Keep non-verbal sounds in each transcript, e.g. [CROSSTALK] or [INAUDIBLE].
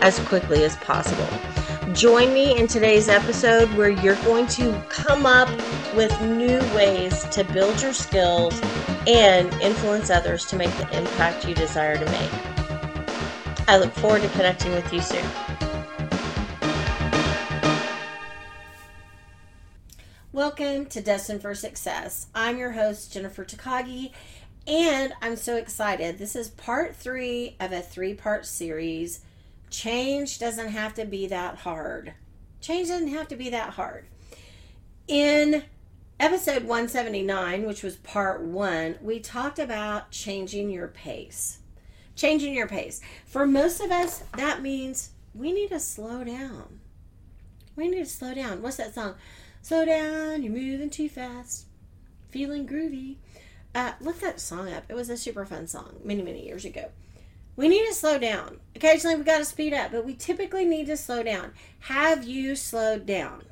as quickly as possible. Join me in today's episode where you're going to come up with new ways to build your skills and influence others to make the impact you desire to make. I look forward to connecting with you soon. Welcome to Destined for Success. I'm your host, Jennifer Takagi, and I'm so excited. This is part three of a three part series change doesn't have to be that hard. Change doesn't have to be that hard. In episode 179, which was part one, we talked about changing your pace. Changing your pace. For most of us, that means we need to slow down. We need to slow down. What's that song? Slow down, you're moving too fast. Feeling groovy. Uh, look that song up. It was a super fun song many, many years ago. We need to slow down. Occasionally we got to speed up, but we typically need to slow down. Have you slowed down?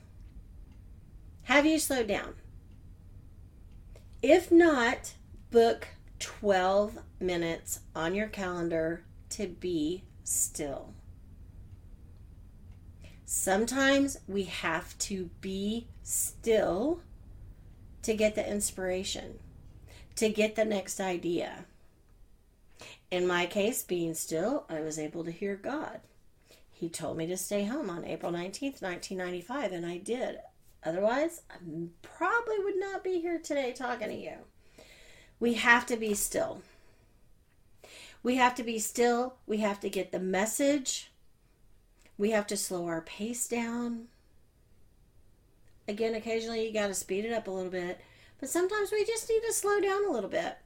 Have you slowed down? If not, book 12 minutes on your calendar to be still. Sometimes we have to be still to get the inspiration, to get the next idea. In my case, being still, I was able to hear God. He told me to stay home on April 19th, 1995, and I did. Otherwise, I probably would not be here today talking to you. We have to be still. We have to be still. We have to get the message. We have to slow our pace down. Again, occasionally you got to speed it up a little bit, but sometimes we just need to slow down a little bit.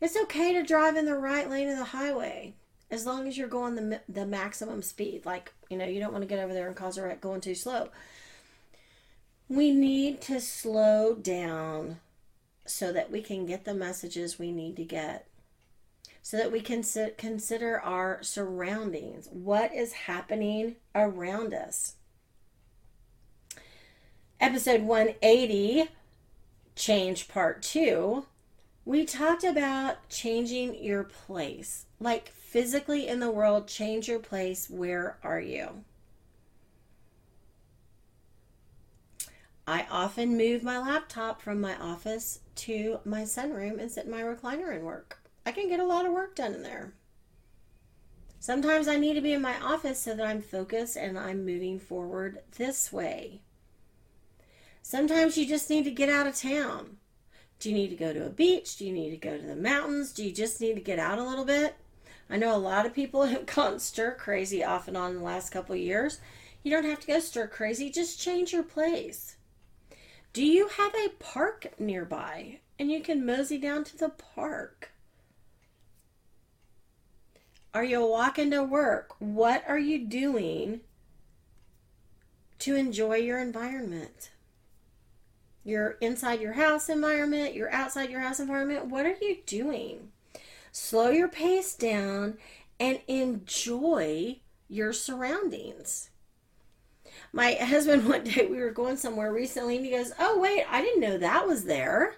It's okay to drive in the right lane of the highway as long as you're going the the maximum speed. Like, you know, you don't want to get over there and cause a wreck going too slow. We need to slow down so that we can get the messages we need to get. So that we can consider our surroundings. What is happening around us? Episode 180, Change Part 2 we talked about changing your place. Like physically in the world, change your place. Where are you? I often move my laptop from my office to my sunroom and sit in my recliner and work. I can get a lot of work done in there. Sometimes I need to be in my office so that I'm focused and I'm moving forward this way. Sometimes you just need to get out of town. Do you need to go to a beach? Do you need to go to the mountains? Do you just need to get out a little bit? I know a lot of people [LAUGHS] have gone stir crazy off and on in the last couple years. You don't have to go stir crazy, just change your place. Do you have a park nearby and you can mosey down to the park? Are you walking to work? What are you doing to enjoy your environment? Your inside your house environment, your outside your house environment. What are you doing? Slow your pace down and enjoy your surroundings. My [LAUGHS] husband, one day, we were going somewhere recently, and he goes, Oh, wait, I didn't know that was there.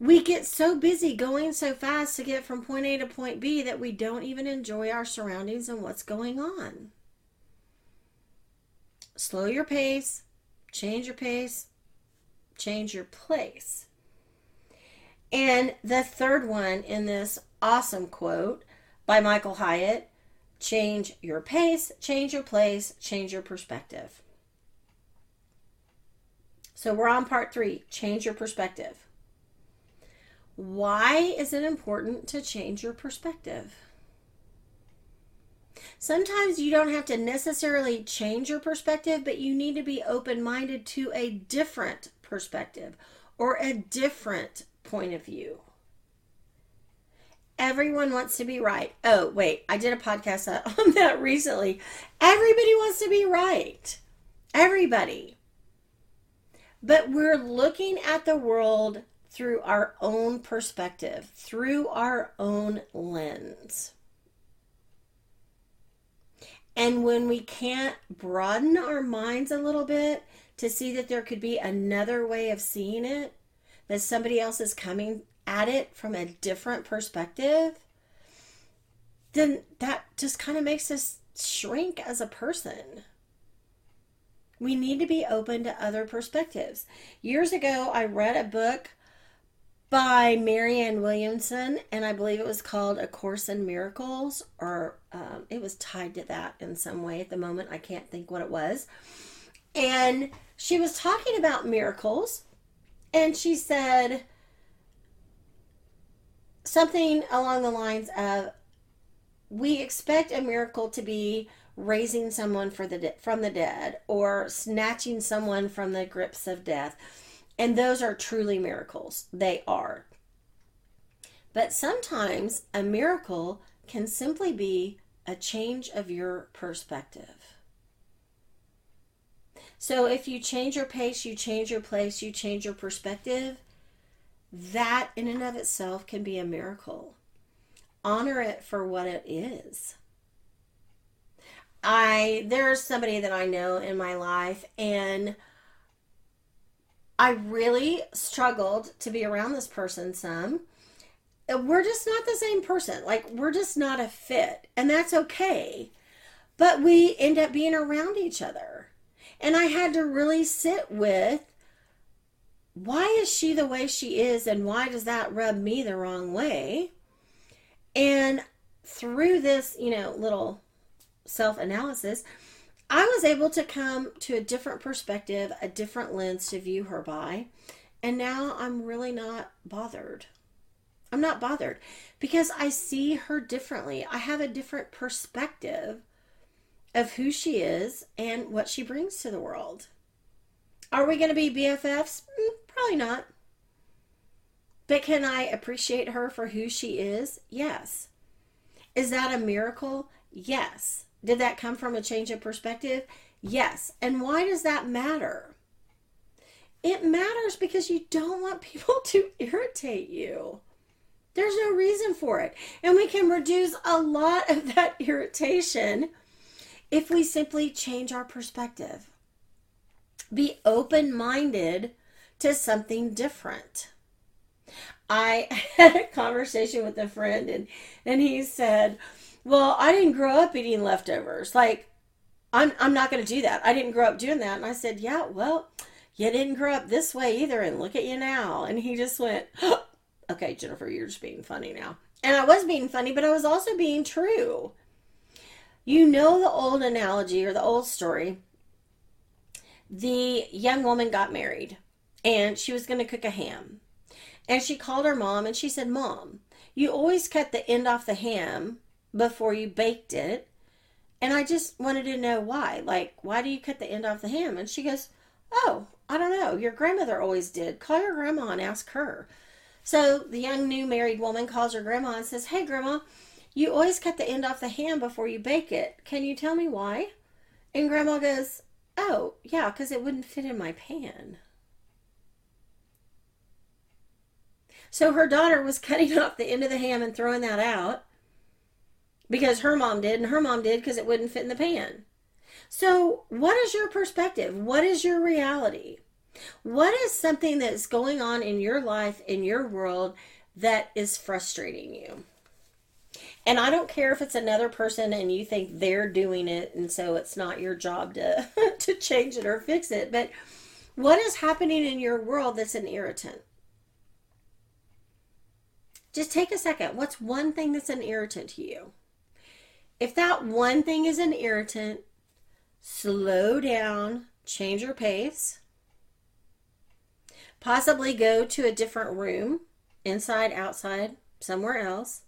We get so busy going so fast to get from point A to point B that we don't even enjoy our surroundings and what's going on. Slow your pace, change your pace, change your place. And the third one in this awesome quote by Michael Hyatt change your pace, change your place, change your perspective. So we're on part three change your perspective. Why is it important to change your perspective? Sometimes you don't have to necessarily change your perspective, but you need to be open minded to a different perspective or a different point of view. everyone wants to be right. Oh, wait, I did a podcast [LAUGHS] on that recently. Everybody wants to be right. Everybody. But we're looking at the world through our own perspective, through our own lens. And when we can't broaden our minds a little bit to see that there could be another way of seeing it, that somebody else is coming at it from a different perspective, then that just kind of makes us shrink as a person. We need to be open to other perspectives. Years ago, I read a book by Marianne Williamson, and I believe it was called A Course in Miracles, or um, it was tied to that in some way at the moment. I can't think what it was. And she was talking about miracles, and she said something along the lines of we expect a miracle to be raising someone for the de- from the dead or snatching someone from the grips of death and those are truly miracles. They are. But sometimes a miracle can simply be a change of your perspective. So if you change your pace, you change your place, you change your perspective, that in and of itself can be a miracle. Honor it for what it is. I there's somebody that I know in my life and I really struggled to be around this person some. Uh, we're just not the same person. Like, we're just not a fit. And that's okay. But we end up being around each other. And I had to really sit with why is she the way she is and why does that rub me the wrong way? And through this, you know, little self analysis, I was able to come to a different perspective, a different lens to view her by. And now I'm really not bothered. I'm not bothered because I see her differently. I have a different perspective of who she is and what she brings to the world. Are we going to be BFFs? Mm, probably not. But can I appreciate her for who she is? Yes. Is that a miracle? Yes. Did that come from a change of perspective? Yes. And why does that matter? It matters because you don't want people [LAUGHS] to irritate you. There's no reason for it. And we can reduce a lot of that [LAUGHS] irritation if we simply change our perspective. Be open minded to something different. I [LAUGHS] had a conversation with a friend and, and he said, well, I didn't grow up eating leftovers. Like, I'm, I'm not going to do that. I didn't grow up doing that. And I said, Yeah, well, you didn't grow up this way either. And look at you now. And he just went, [GASPS] Okay, Jennifer, you're just being funny now. And I was being funny, but I was also being true. You know the old analogy or the old story. The young woman got married and she was going to cook a ham. And she called her mom and she said, Mom, you always cut the end off the ham before you baked it. And I just wanted to know why. Like, why do you cut the end off the ham? And she goes, Oh, I don't know. Your grandmother always did. Call your grandma and ask her. So the young new married woman calls her grandma and says, Hey, grandma, you always cut the end off the ham before you bake it. Can you tell me why? And grandma goes, Oh, yeah, because it wouldn't fit in my pan. So her daughter was [LAUGHS] cutting off the end of the ham and throwing that out because her mom did, and her mom did because it wouldn't fit in the pan. So, what is your perspective? What is your reality? What is something that's going on in your life, in your world, that is frustrating you? And I don't care if it's another person and you think they're doing it, and so it's not your job to, [LAUGHS] to change it or fix it. But what is happening in your world that's an irritant? Just take a second. What's one thing that's an irritant to you? If that one thing is an irritant, slow down, change your pace, possibly go to a different room, inside, outside, somewhere else,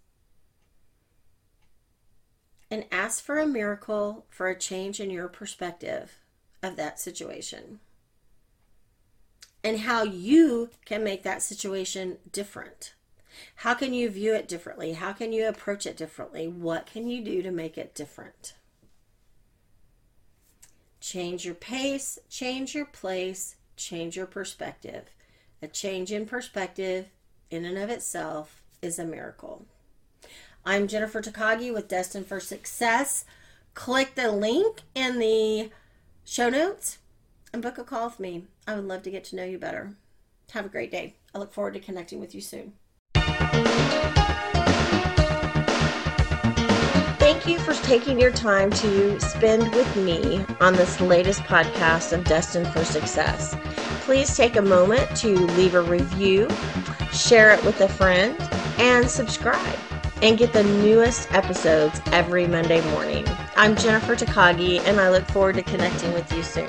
and ask for a miracle for a change in your perspective of that situation and how you can make that situation different. How can you view it differently? How can you approach it differently? What can you do to make it different? Change your pace, change your place, change your perspective. A change in perspective, in and of itself, is a miracle. I'm Jennifer Takagi with Destined for Success. Click the link in the show notes and book a call with me. I would love to get to know you better. Have a great day. I look forward to connecting with you soon. Thank you for taking your time to spend with me on this latest podcast of Destined for Success. Please take a moment to leave a review, share it with a friend, and subscribe and get the newest episodes every Monday morning. I'm Jennifer Takagi, and I look forward to connecting with you soon.